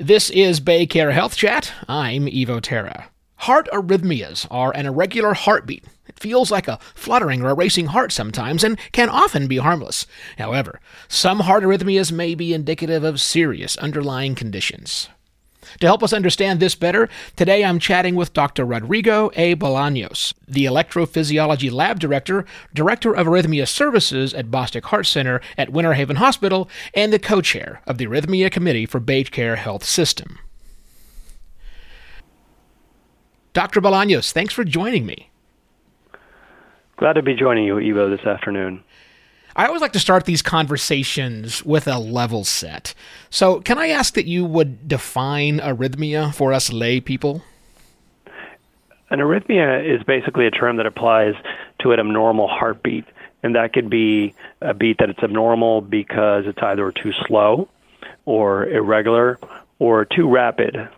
This is BayCare Health Chat. I'm Evo Terra. Heart arrhythmias are an irregular heartbeat. It feels like a fluttering or a racing heart sometimes and can often be harmless. However, some heart arrhythmias may be indicative of serious underlying conditions. To help us understand this better, today I'm chatting with Dr. Rodrigo A. Bolaños, the Electrophysiology Lab Director, Director of Arrhythmia Services at Bostick Heart Center at Winter Haven Hospital, and the co chair of the Arrhythmia Committee for BayCare Health System. Dr. Bolaños, thanks for joining me. Glad to be joining you, Evo, this afternoon. I always like to start these conversations with a level set. So, can I ask that you would define arrhythmia for us lay people? An arrhythmia is basically a term that applies to an abnormal heartbeat. And that could be a beat that it's abnormal because it's either too slow or irregular or too rapid.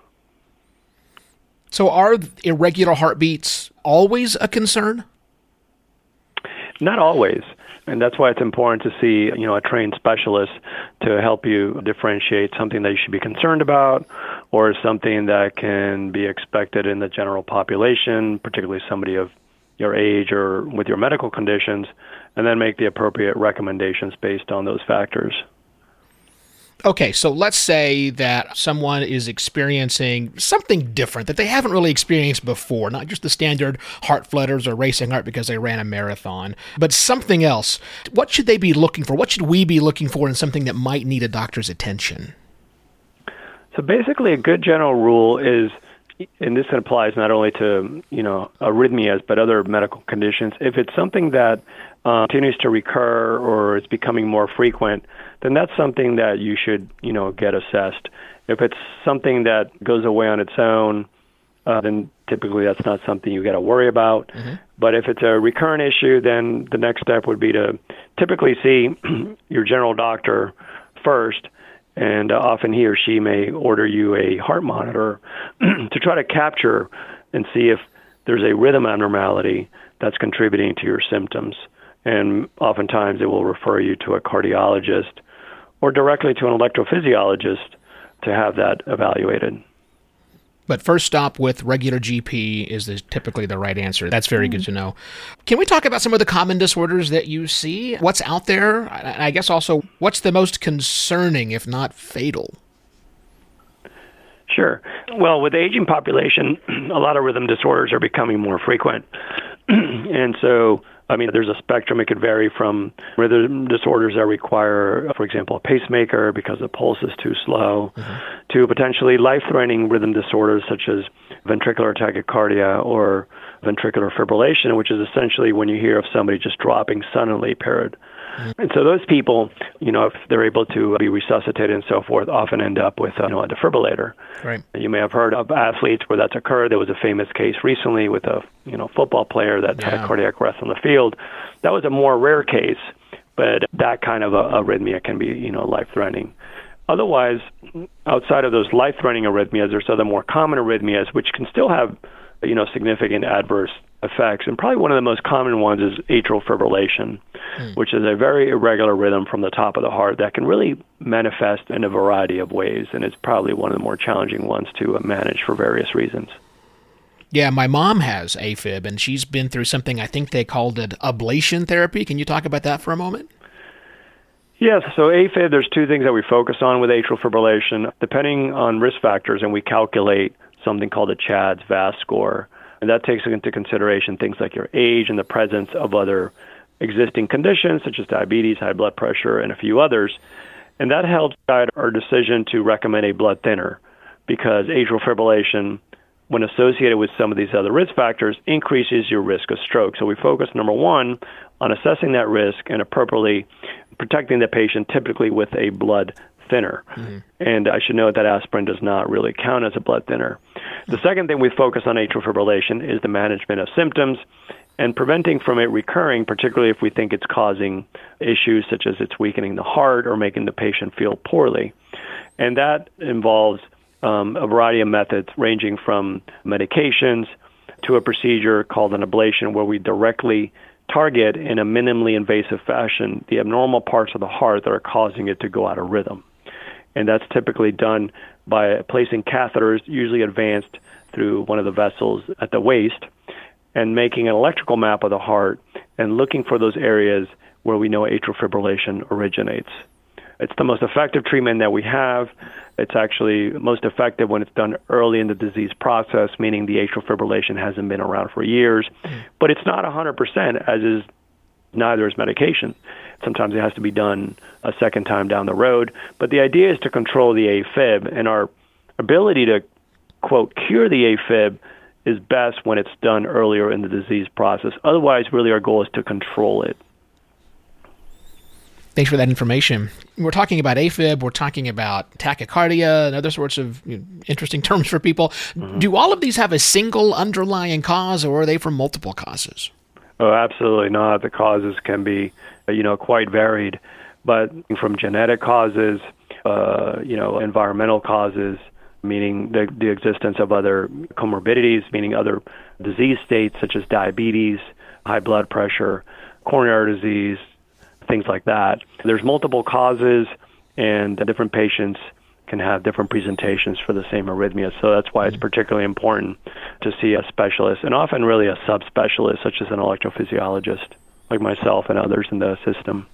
So, are irregular heartbeats always a concern? Not always and that's why it's important to see you know a trained specialist to help you differentiate something that you should be concerned about or something that can be expected in the general population particularly somebody of your age or with your medical conditions and then make the appropriate recommendations based on those factors Okay, so let's say that someone is experiencing something different that they haven't really experienced before, not just the standard heart flutters or racing heart because they ran a marathon, but something else. What should they be looking for? What should we be looking for in something that might need a doctor's attention? So basically, a good general rule is and this applies not only to you know arrhythmias but other medical conditions. If it's something that uh, continues to recur or is becoming more frequent, then that's something that you should you know get assessed. If it's something that goes away on its own, uh, then typically that's not something you got to worry about. Mm-hmm. But if it's a recurrent issue, then the next step would be to typically see your general doctor first and uh, often he or she may order you a heart monitor to try to capture and see if there's a rhythm abnormality that's contributing to your symptoms. And oftentimes they will refer you to a cardiologist or directly to an electrophysiologist to have that evaluated. But first stop with regular GP is the, typically the right answer. That's very mm. good to know. Can we talk about some of the common disorders that you see? What's out there? I guess also, what's the most concerning, if not fatal? Sure. Well, with the aging population, a lot of rhythm disorders are becoming more frequent. and so I mean, there's a spectrum. It could vary from rhythm disorders that require, for example, a pacemaker because the pulse is too slow, mm-hmm. to potentially life threatening rhythm disorders such as ventricular tachycardia or ventricular fibrillation, which is essentially when you hear of somebody just dropping suddenly, period. And so those people, you know, if they're able to be resuscitated and so forth, often end up with uh, you know, a defibrillator. Right. You may have heard of athletes where that's occurred. There was a famous case recently with a you know football player that yeah. had cardiac arrest on the field. That was a more rare case, but that kind of a, arrhythmia can be you know life-threatening. Otherwise, outside of those life-threatening arrhythmias, there's other more common arrhythmias which can still have you know significant adverse effects. And probably one of the most common ones is atrial fibrillation, mm. which is a very irregular rhythm from the top of the heart that can really manifest in a variety of ways. And it's probably one of the more challenging ones to manage for various reasons. Yeah, my mom has AFib, and she's been through something I think they called it ablation therapy. Can you talk about that for a moment? Yes, so AFib, there's two things that we focus on with atrial fibrillation. Depending on risk factors, and we calculate something called a CHADS VAS score, and that takes into consideration things like your age and the presence of other existing conditions such as diabetes, high blood pressure, and a few others. And that helps guide our decision to recommend a blood thinner because atrial fibrillation, when associated with some of these other risk factors, increases your risk of stroke. So we focus, number one, on assessing that risk and appropriately protecting the patient, typically with a blood thinner. Mm-hmm. And I should note that aspirin does not really count as a blood thinner. The second thing we focus on atrial fibrillation is the management of symptoms and preventing from it recurring, particularly if we think it's causing issues such as it's weakening the heart or making the patient feel poorly. And that involves um, a variety of methods ranging from medications to a procedure called an ablation where we directly target in a minimally invasive fashion the abnormal parts of the heart that are causing it to go out of rhythm. And that's typically done by placing catheters, usually advanced through one of the vessels at the waist, and making an electrical map of the heart and looking for those areas where we know atrial fibrillation originates. It's the most effective treatment that we have. It's actually most effective when it's done early in the disease process, meaning the atrial fibrillation hasn't been around for years. Mm. But it's not 100%, as is neither is medication. Sometimes it has to be done a second time down the road. But the idea is to control the AFib, and our ability to, quote, cure the AFib is best when it's done earlier in the disease process. Otherwise, really, our goal is to control it. Thanks for that information. We're talking about AFib, we're talking about tachycardia, and other sorts of you know, interesting terms for people. Mm-hmm. Do all of these have a single underlying cause, or are they from multiple causes? Oh, absolutely not. The causes can be, you know, quite varied, but from genetic causes, uh, you know, environmental causes, meaning the, the existence of other comorbidities, meaning other disease states such as diabetes, high blood pressure, coronary disease, things like that. There's multiple causes, and different patients can have different presentations for the same arrhythmia. So that's why it's particularly important to see a specialist, and often really a subspecialist, such as an electrophysiologist, like myself and others in the system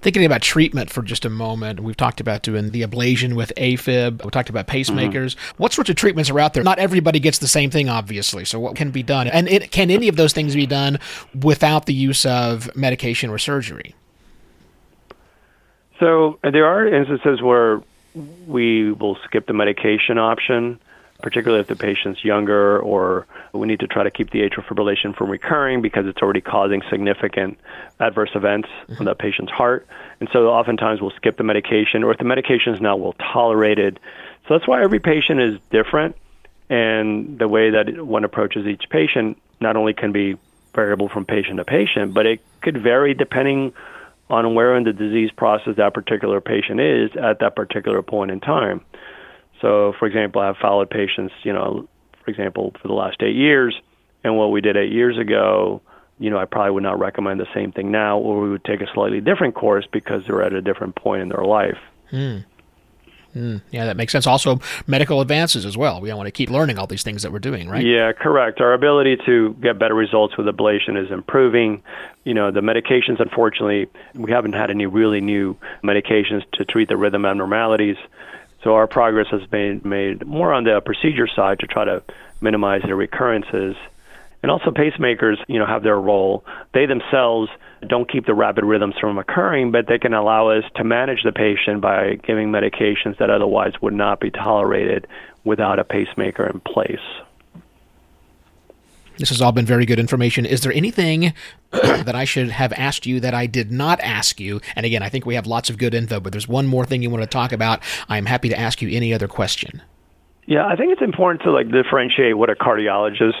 thinking about treatment for just a moment, we've talked about doing the ablation with AFib. We talked about pacemakers. Mm-hmm. What sorts of treatments are out there? Not everybody gets the same thing, obviously. So what can be done? And it, can any of those things be done without the use of medication or surgery? So there are instances where we will skip the medication option particularly if the patient's younger or we need to try to keep the atrial fibrillation from recurring because it's already causing significant adverse events on the patient's heart. And so oftentimes we'll skip the medication or if the medication is not well tolerated. So that's why every patient is different and the way that one approaches each patient not only can be variable from patient to patient, but it could vary depending on where in the disease process that particular patient is at that particular point in time. So, for example, I've followed patients, you know, for example, for the last eight years, and what we did eight years ago, you know, I probably would not recommend the same thing now, or we would take a slightly different course because they're at a different point in their life. Hmm. Mm, yeah, that makes sense. Also, medical advances as well. We want to keep learning all these things that we're doing, right? Yeah, correct. Our ability to get better results with ablation is improving. You know, the medications, unfortunately, we haven't had any really new medications to treat the rhythm abnormalities. So our progress has been made more on the procedure side to try to minimize the recurrences. And also pacemakers, you know, have their role. They themselves don't keep the rapid rhythms from occurring, but they can allow us to manage the patient by giving medications that otherwise would not be tolerated without a pacemaker in place. This has all been very good information. Is there anything that I should have asked you that I did not ask you? And again, I think we have lots of good info, but there's one more thing you want to talk about. I'm happy to ask you any other question. Yeah, I think it's important to like differentiate what a cardiologist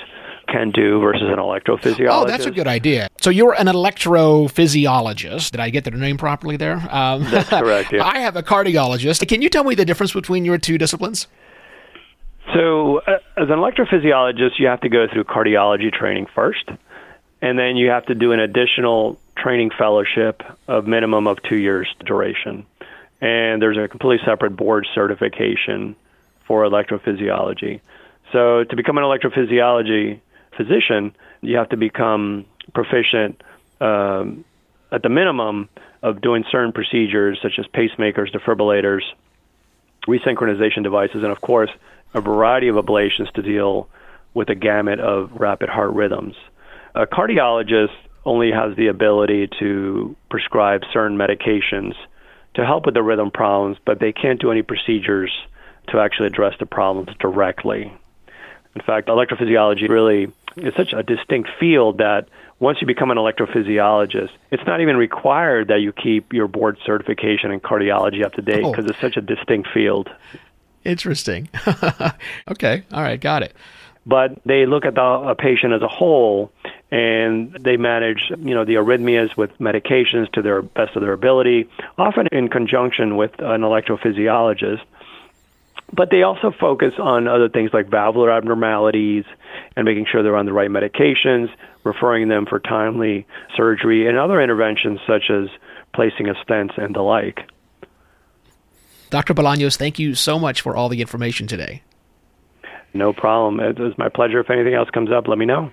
can do versus an electrophysiologist. Oh, that's a good idea. So you're an electrophysiologist. Did I get the name properly there? Um, that's correct. Yeah. I have a cardiologist. Can you tell me the difference between your two disciplines? So, uh, as an electrophysiologist, you have to go through cardiology training first, and then you have to do an additional training fellowship of minimum of two years duration. And there's a completely separate board certification for electrophysiology. So, to become an electrophysiology physician, you have to become proficient um, at the minimum of doing certain procedures such as pacemakers, defibrillators, resynchronization devices, and of course, a variety of ablations to deal with a gamut of rapid heart rhythms. A cardiologist only has the ability to prescribe certain medications to help with the rhythm problems, but they can't do any procedures to actually address the problems directly. In fact, electrophysiology really is such a distinct field that once you become an electrophysiologist, it's not even required that you keep your board certification in cardiology up to date because oh. it's such a distinct field. Interesting. okay. All right. Got it. But they look at the a patient as a whole and they manage, you know, the arrhythmias with medications to their best of their ability, often in conjunction with an electrophysiologist. But they also focus on other things like valvular abnormalities and making sure they're on the right medications, referring them for timely surgery, and other interventions such as placing a stent and the like. Dr. Bolaños, thank you so much for all the information today. No problem. It was my pleasure. If anything else comes up, let me know.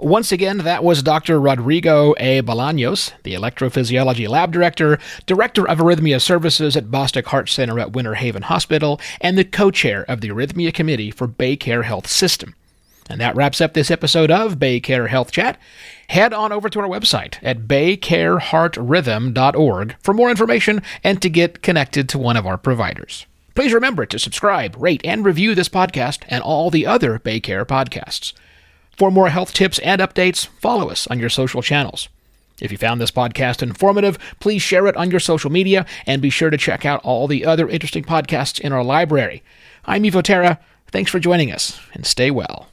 Once again, that was Dr. Rodrigo A. Bolaños, the electrophysiology lab director, director of arrhythmia services at Bostick Heart Center at Winter Haven Hospital, and the co chair of the arrhythmia committee for BayCare Health System. And that wraps up this episode of BayCare Health Chat. Head on over to our website at baycareheartrhythm.org for more information and to get connected to one of our providers. Please remember to subscribe, rate, and review this podcast and all the other BayCare podcasts. For more health tips and updates, follow us on your social channels. If you found this podcast informative, please share it on your social media and be sure to check out all the other interesting podcasts in our library. I'm Evo Terra. Thanks for joining us and stay well.